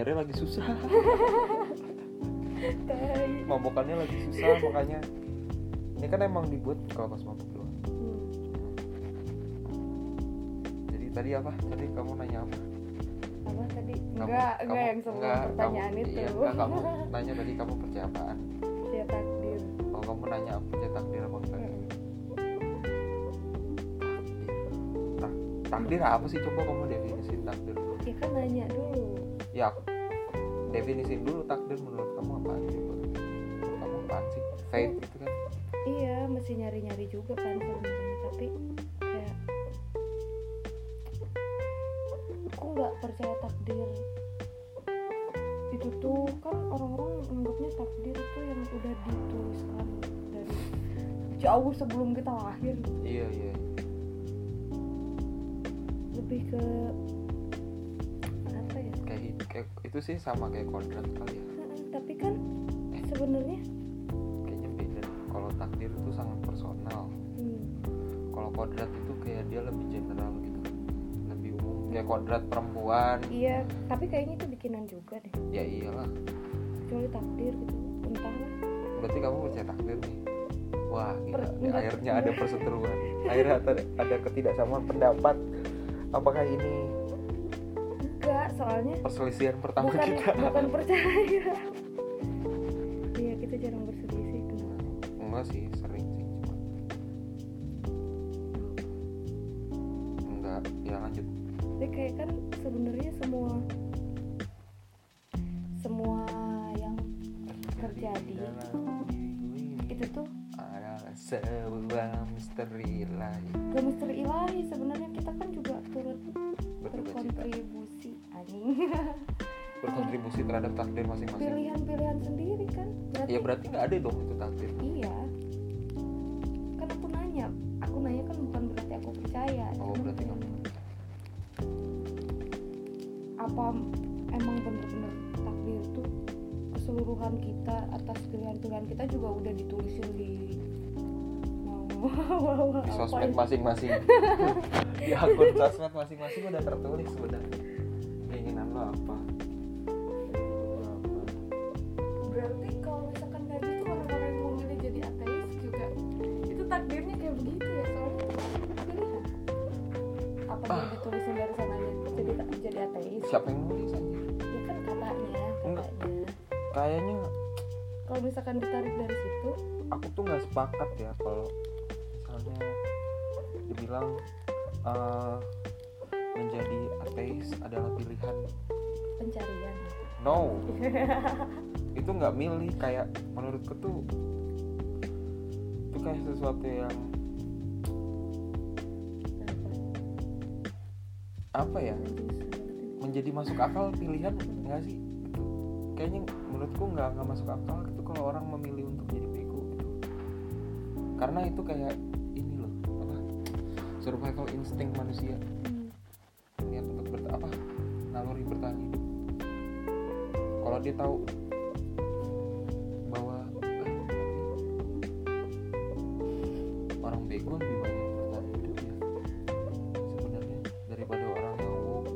bere lagi susah. Mabokannya lagi susah makanya. Ini kan emang dibuat kalau pas mabuk doang Hmm. jadi tadi apa? Tadi kamu nanya apa? Apa tadi? Kamu- enggak kamu- enggak yang sebelum enggak, pertanyaan kamu, itu. iya, enggak, kamu nanya tadi kamu percaya apaan? Ya takdir. Kalau kamu nanya apa percaya takdir apa enggak? Mm-mm. Tak- takdir apa sih? Coba kamu definisiin takdir. Ya kan nanya dulu. Ya. aku definisiin dulu takdir menurut kamu apa coba menurut kamu apaan sih fate gitu kan? Iya masih nyari nyari juga kan sebenarnya tapi kayak aku nggak percaya takdir. Itu tuh kan orang-orang menganggapnya takdir itu yang udah dituliskan dari jauh sebelum kita lahir iya iya. Lebih ke itu sih sama kayak kodrat kali ya. Tapi kan sebenarnya kayaknya beda kalau takdir itu sangat personal. Hmm, kalau kodrat itu kayak dia lebih general gitu. Lebih umum. Kayak kodrat perempuan. Iya tapi kayaknya itu bikinan juga deh. Ya iyalah. Kecuali takdir gitu. Entahlah berarti kamu percaya takdir nih? Wah gila. Enggak. akhirnya ada perseteruan. Akhirnya ada, ada ketidaksamaan pendapat. Apakah ini soalnya. Perselisihan pertama bukan kita. bukan percaya iya kita jarang berselisih enggak sih sering sih cuma. Enggak ya lanjut. Tapi kayak kan sebenarnya semua semua yang Terjadi. itu tuh adalah sebuah misteri lain. Gak misteri ilahi sebenarnya kita kan juga turut berkontribusi anjing berkontribusi terhadap takdir masing-masing. Pilihan-pilihan sendiri kan berarti ya berarti nggak ada dong itu takdir. Iya. Kan aku nanya aku nanya kan bukan berarti aku percaya. Oh berarti kamu apa emang bener-bener takdir itu keseluruhan kita atas pilihan-pilihan kita juga udah ditulisin di di sosmed masing-masing. Di akun sosmed masing-masing udah tertulis sebenarnya keinginan lo apa? Lo apa? berarti kalau misalkan kayak gitu orang-orang yang mau milih jadi ateis juga itu takdirnya kayak begitu ya soalnya pilihan apa Ah. ditulisin dari sananya jadi jadi ateis? Siapa yang nulis aja ya kan katanya katanya. Kayaknya kalau misalkan ditarik dari situ? aku tuh nggak sepakat ya kalau misalnya dibilang eh, menjadi ateis adalah pilihan pencarian. No. Itu nggak milih kayak menurutku tuh itu kayak sesuatu yang apa ya? Menjadi masuk akal pilihan nggak sih? Kayaknya menurutku nggak nggak masuk akal gitu kalau orang memilih untuk jadi bego gitu. Karena itu kayak ini loh apa? Survival instinct manusia. Hmm. niat untuk ber apa? Naluri bertahan kalau dia tahu bahwa eh, orang bego lebih banyak bertahan hidup ya sebenarnya daripada orang yang woke.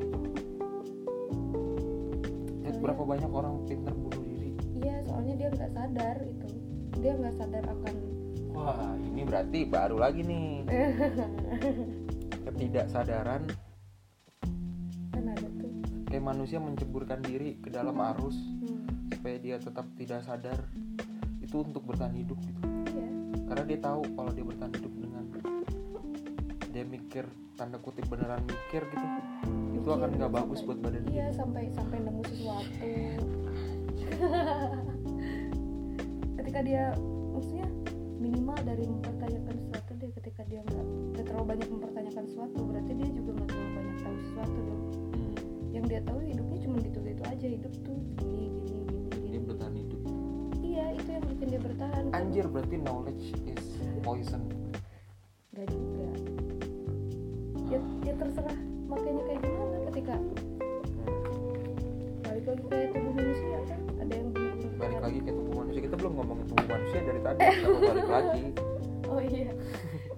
Lihat Soalnya- berapa banyak orang pintar bunuh diri. Iya soalnya dia nggak sadar itu. Dia nggak sadar akan wah ini berarti baru lagi nih. Ketidaksadaran ada kayak manusia menceburkan diri ke dalam arus hmm. supaya dia tetap tidak sadar. Itu untuk bertahan hidup gitu. Iya. Karena dia tahu kalau dia bertahan hidup dengan dia mikir tanda kutip beneran mikir gitu itu Mikir akan nggak sampai- bagus buat badan iya dia. sampai sampai nemu sesuatu. Ketika dia maksudnya minimal dari mempertanyakan sesuatu dia ketika dia nggak nggak terlalu banyak mempertanyakan sesuatu dia tahu hidupnya cuma gitu gitu aja hidup tuh gini gini gini dia gini. bertahan hidup. Iya itu yang bikin dia bertahan. Anjir berarti knowledge is poison. Nggak juga. Ya, ya terserah makanya kayak gimana ketika balik lagi kayak tubuh manusia kan ada yang benar-benar balik lagi ke tubuh manusia. Kita belum ngomongin tubuh manusia dari tadi kenapa balik lagi. Oh iya.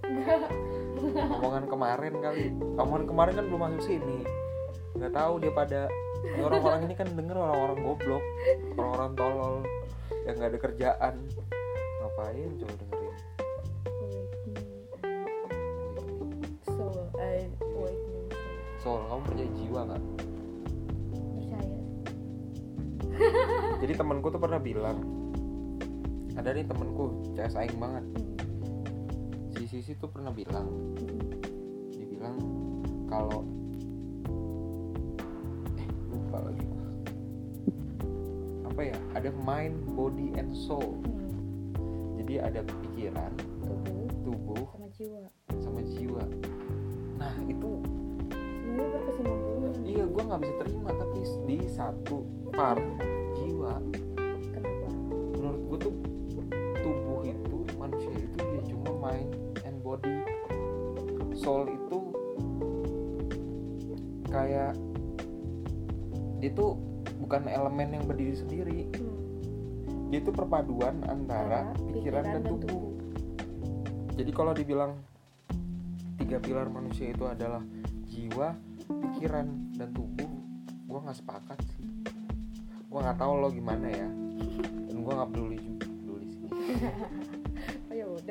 Omongan kemarin kali. Omongan kemarin kan belum masuk sini nggak tahu dia pada orang-orang ini kan denger orang-orang goblok orang-orang tolol yang nggak ada kerjaan. Ngapain coba dengerin? Soul I awakening soul soal kamu percaya jiwa nggak? Percaya. Jadi temanku tuh pernah bilang ada nih temanku cewek saing banget. Si Sisi tuh pernah bilang dibilang kalau lupa lagi? Gua. apa ya? Ada mind body and soul. Jadi ada pikiran tubuh tubuh sama jiwa. sama jiwa. Nah itu sebenarnya berkesinambungan iya gue nggak bisa terima tapi di satu part jiwa bukan elemen yang berdiri sendiri. Hmm. dia itu perpaduan antara Antara pikiran dan tubuh. jadi kalau dibilang tiga pilar manusia itu adalah jiwa pikiran dan tubuh gue nggak sepakat sih. Gue nggak tahu lo gimana ya. Dan gue nggak peduli juga peduli sih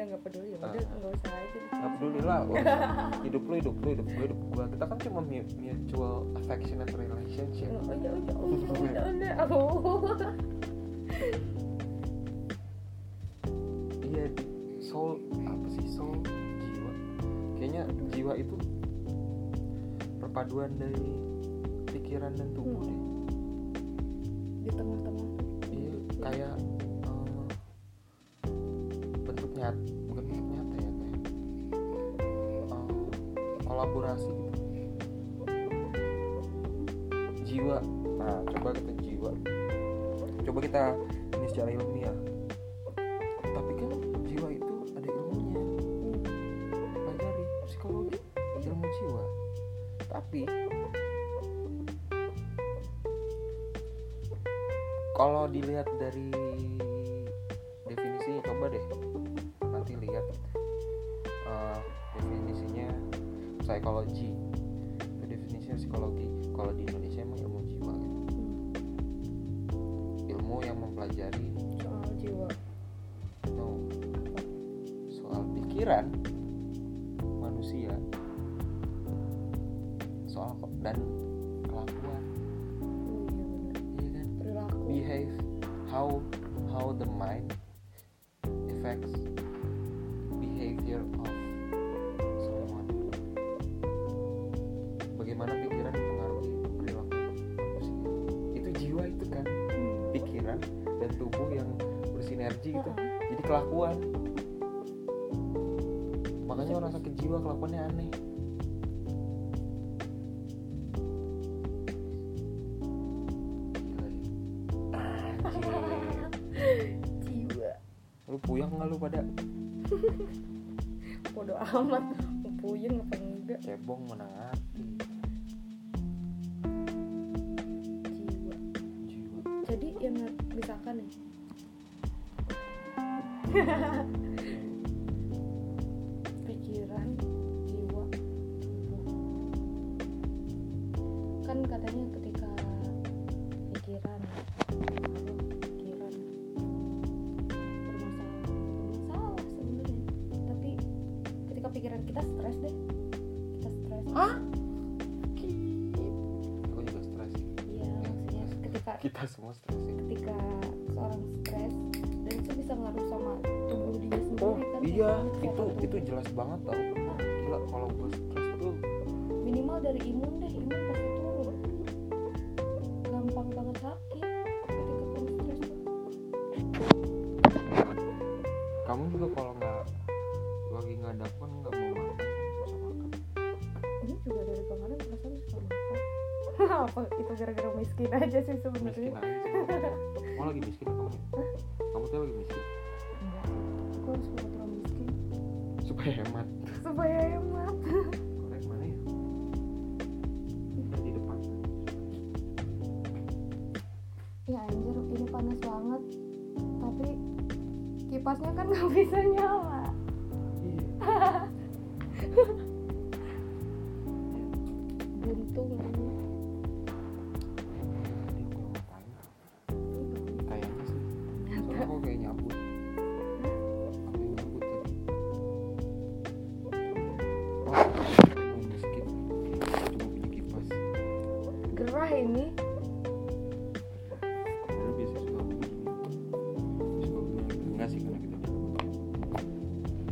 nggak peduli ya udah Ah. nggak usah aja nggak peduli lah urusan hidup lo hidup lo hidup gue hidup gue kita kan cuma mu- mutual affectionate relationship. Oh ya udah oh, udah udah oh. iya soul apa sih soul? Jiwa. Kayaknya jiwa itu perpaduan dari pikiran dan tubuh Hmm. deh. Di tengah-tengah. Iya kayak nyata bukan nyata ya kayak eh, kolaborasi. Gitu jiwa. Nah coba kita jiwa. Coba kita ini secara ilmiah. Tapi kan jiwa itu ada ilmunya. Pelajari psikologi ilmu jiwa. Tapi kalau dilihat dari psikologi. Itu definisinya psikologi. Kalau di Indonesia emang ilmu jiwa gitu. Ilmu yang mempelajari. Soal jiwa. No soal pikiran manusia. Soal dan kelakuan. Oh iya benar iya kan? Perilaku. Behave. How how the mind affects behavior of gitu. Jadi kelakuan. Makanya orang sakit jiwa kelakuannya aneh. Jiwa. Lu puyeng nggak lu pada? Bodoh amat. Puyeng apa enggak? Cebong mana ngerti pikiran jiwa tubuh. Kan katanya ketika pikiran pikiran bermasalah bermasalah sebenarnya. Tapi ketika pikiran kita stres deh. Kita stres. Hah? aku juga stres iya maksudnya ketika kita semua stres ketika iya. Itu itu jelas banget tau. Gila kalau gue stres tuh. Minimal dari imun deh imun pasti turun. Gampang banget sakit. Ketika kamu stres. Tuh kamu juga kalau nggak lagi nggak dapet nggak mau makan ini juga dari kemarin perasaan suka makan. Apa itu gara-gara miskin aja sih miskin sebenarnya aja sih. mau lagi miskin kamu kipasnya kan nggak bisa nyala. Iya. Buntung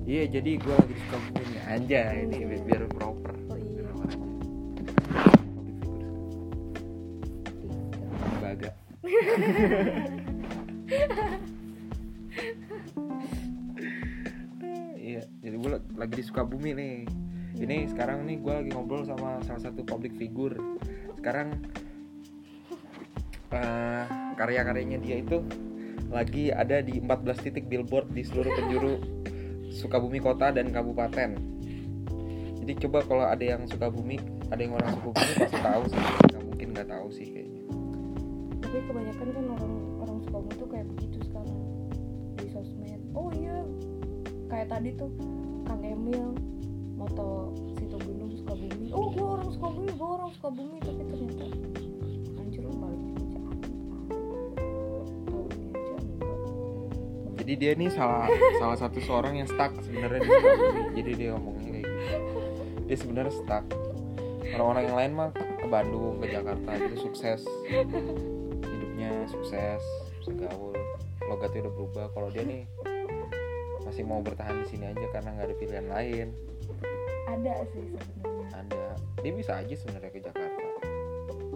iya jadi gue lagi suka bunyi aja ini Iya. bi- biar proper. Oh, iya. Lembaga iya jadi gue lagi di Sukabumi nih. Ini sekarang nih gue lagi ngobrol sama salah satu public figure. Sekarang eh, karya-karyanya dia itu lagi ada di 14 titik billboard di seluruh penjuru Sukabumi kota dan kabupaten. Jadi coba kalau ada yang Sukabumi ada yang orang Sukabumi pasti tahu sih. Nggak mungkin nggak tahu sih kayaknya. Tapi kebanyakan kan orang orang Sukabumi tuh kayak begitu sekarang. Di sosmed. Oh iya kayak tadi tuh Kang Emil moto situ gunung Sukabumi. Oh gua orang Sukabumi gua orang Sukabumi tapi ternyata jadi dia nih salah salah satu seorang yang stuck sebenarnya jadi dia ngomongnya kayak gitu. Dia sebenarnya stuck. Orang-orang yang lain mah ke Bandung ke Jakarta itu sukses. Hidupnya sukses bisa gaul logatnya udah berubah. Kalau dia nih masih mau bertahan di sini aja karena nggak ada pilihan lain. Ada sih sebenarnya. Ada. Dia bisa aja sebenarnya ke Jakarta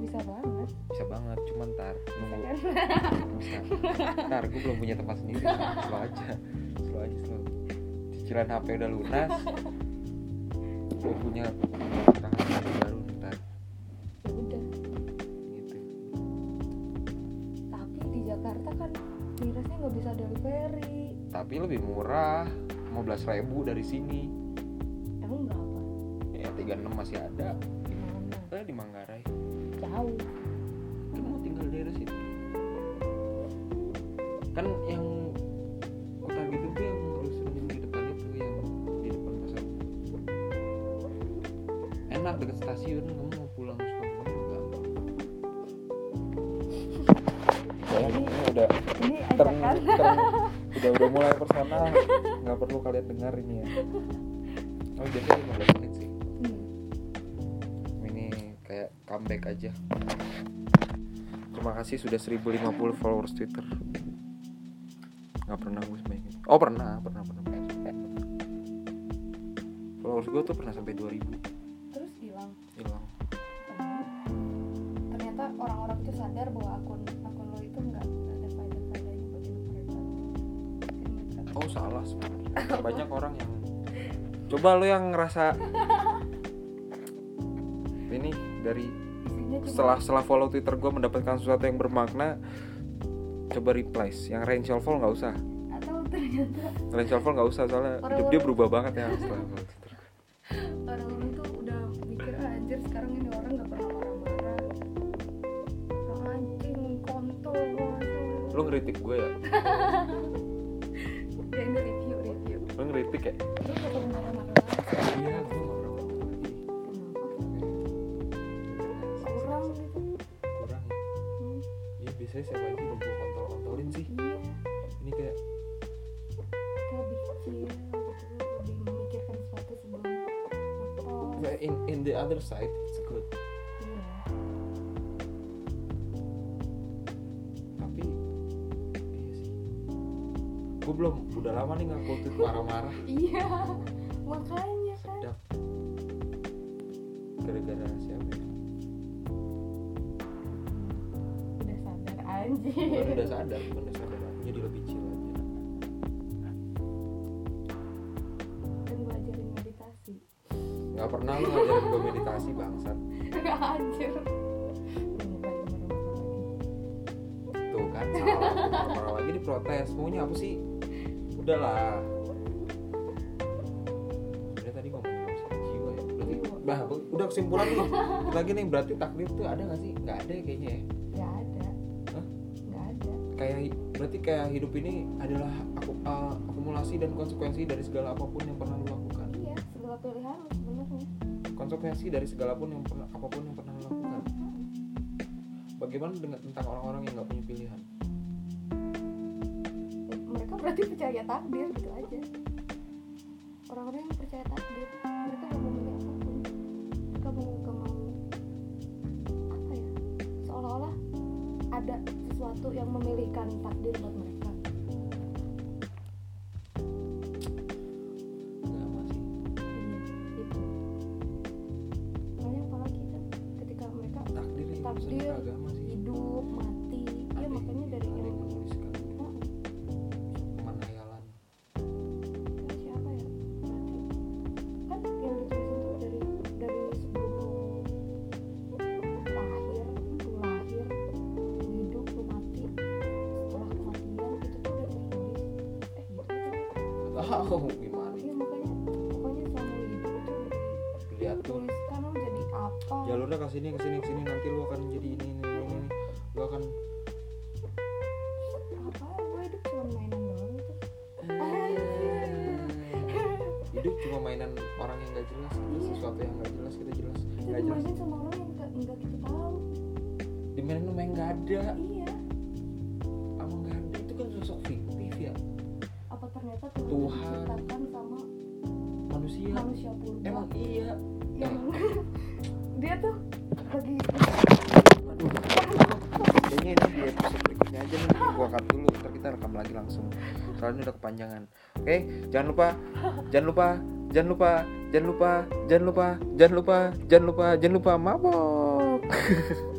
bisa banget. Bisa banget cuman ntar nunggu. kan? Bisa ntar gue belum punya tempat sendiri. Slow aja. Slow aja slow. Cicilan HP udah lunas. Gue punya kontrakan baru ntar ya udah. Gitu. Tapi di Jakarta kan mirasnya nggak bisa delivery. Tapi lebih murah. 15.000 ribu dari sini. Emang berapa? Ya 36 masih ada. Di mana eh di Manggarai jauh kan mau tinggal di daerah situ. Kan yang ku targetin tuh yang harus senyum di depan itu yang di depan pasar. Enak deket stasiun kamu mau pulang juga gampang Jadi, ini udah ini term- udah udah mulai personal. Nggak perlu kalian dengar ini ya. Oh biasanya 15 menit comeback aja. Terima kasih sudah 1050 followers twitter. Nggak pernah gue itu oh pernah pernah pernah, pernah. followers gue tuh pernah sampai 2000 terus hilang. Hilang. Ternyata orang-orang tuh sadar bahwa akun akun lo itu nggak ada mereka. Oh salah sebenarnya. Banyak orang yang coba lo yang ngerasa ini dari setelah setelah follow twitter gue mendapatkan sesuatu yang bermakna coba replies yang rain fall nggak usah. Atau ternyata rain fall nggak usah soalnya Orang- hidup dia berubah banget ya setelah follow twitter. Orang-orang tuh udah mikir ah, anjir sekarang ini orang nggak pernah marah-marah. Orang anjing kontol lo ngeritik gue ya? Ya ini review. Review lo ngeritik ya? Lu nggak pernah marah-marah. Iya biasanya siapa aja udah gue kontol kontolin sih? Iya. Ini kayak lebih kecil lebih memikirkan sesuatu sebelum apa in in the other side it's good. Iya. Tapi iya sih. Gue belum udah lama nih nggak tweet marah-marah. Iya makanya kan. Sedap. Gara-gara siapa ya bukan anjir udah sadar bukan udah sadar. Aku jadi lebih chill aja. Kan gue ajarin meditasi. Nggak pernah lu ngajarin gue meditasi bangsat. Gak anjir. Tuh kan salah. Marah lagi diprotes. Maunya apa sih? Udahlah. Jiwa ya. Bah udah kesimpulan nih lagi nih berarti takdir tuh ada nggak sih? Nggak ada kayaknya ya. Gak kayak berarti kayak hidup ini adalah aku uh, akumulasi dan konsekuensi dari segala apa pun yang pernah lu lakukan. Iya segala pilihan sebenarnya. Konsekuensi dari segala pun yang pernah apa pun yang pernah lu lakukan. Bagaimana dengan tentang orang-orang yang nggak punya pilihan? Mereka berarti percaya takdir gitu aja. Orang-orang yang percaya takdir mereka gak mau milih apa pun. Mereka mau gak mau apa ya seolah-olah ada sesuatu yang memilihkan takdir buat mereka tahu gimana? iya makanya pokoknya selama hidup itu dilihat tuh tuliskan lu jadi apa? Jalurnya ke sini ke sini ke sini nanti lu akan jadi ini ini ini, ini. lu akan apa? Gue hidup cuma mainan doang gitu hidup cuma mainan orang yang gak jelas ternyata Tuhan, Tuhan. diciptakan sama manusia. manusia purba. Emang iya. Yang dia tuh lagi Aduh. kayaknya ini di episode berikutnya aja nih. Gua cut dulu. Ntar kita rekam lagi langsung. Soalnya udah kepanjangan. Oke? Jangan lupa. Jangan lupa. Jangan lupa. Jangan lupa. Jangan lupa. Jangan lupa. Jangan lupa. Jangan lupa. Mabok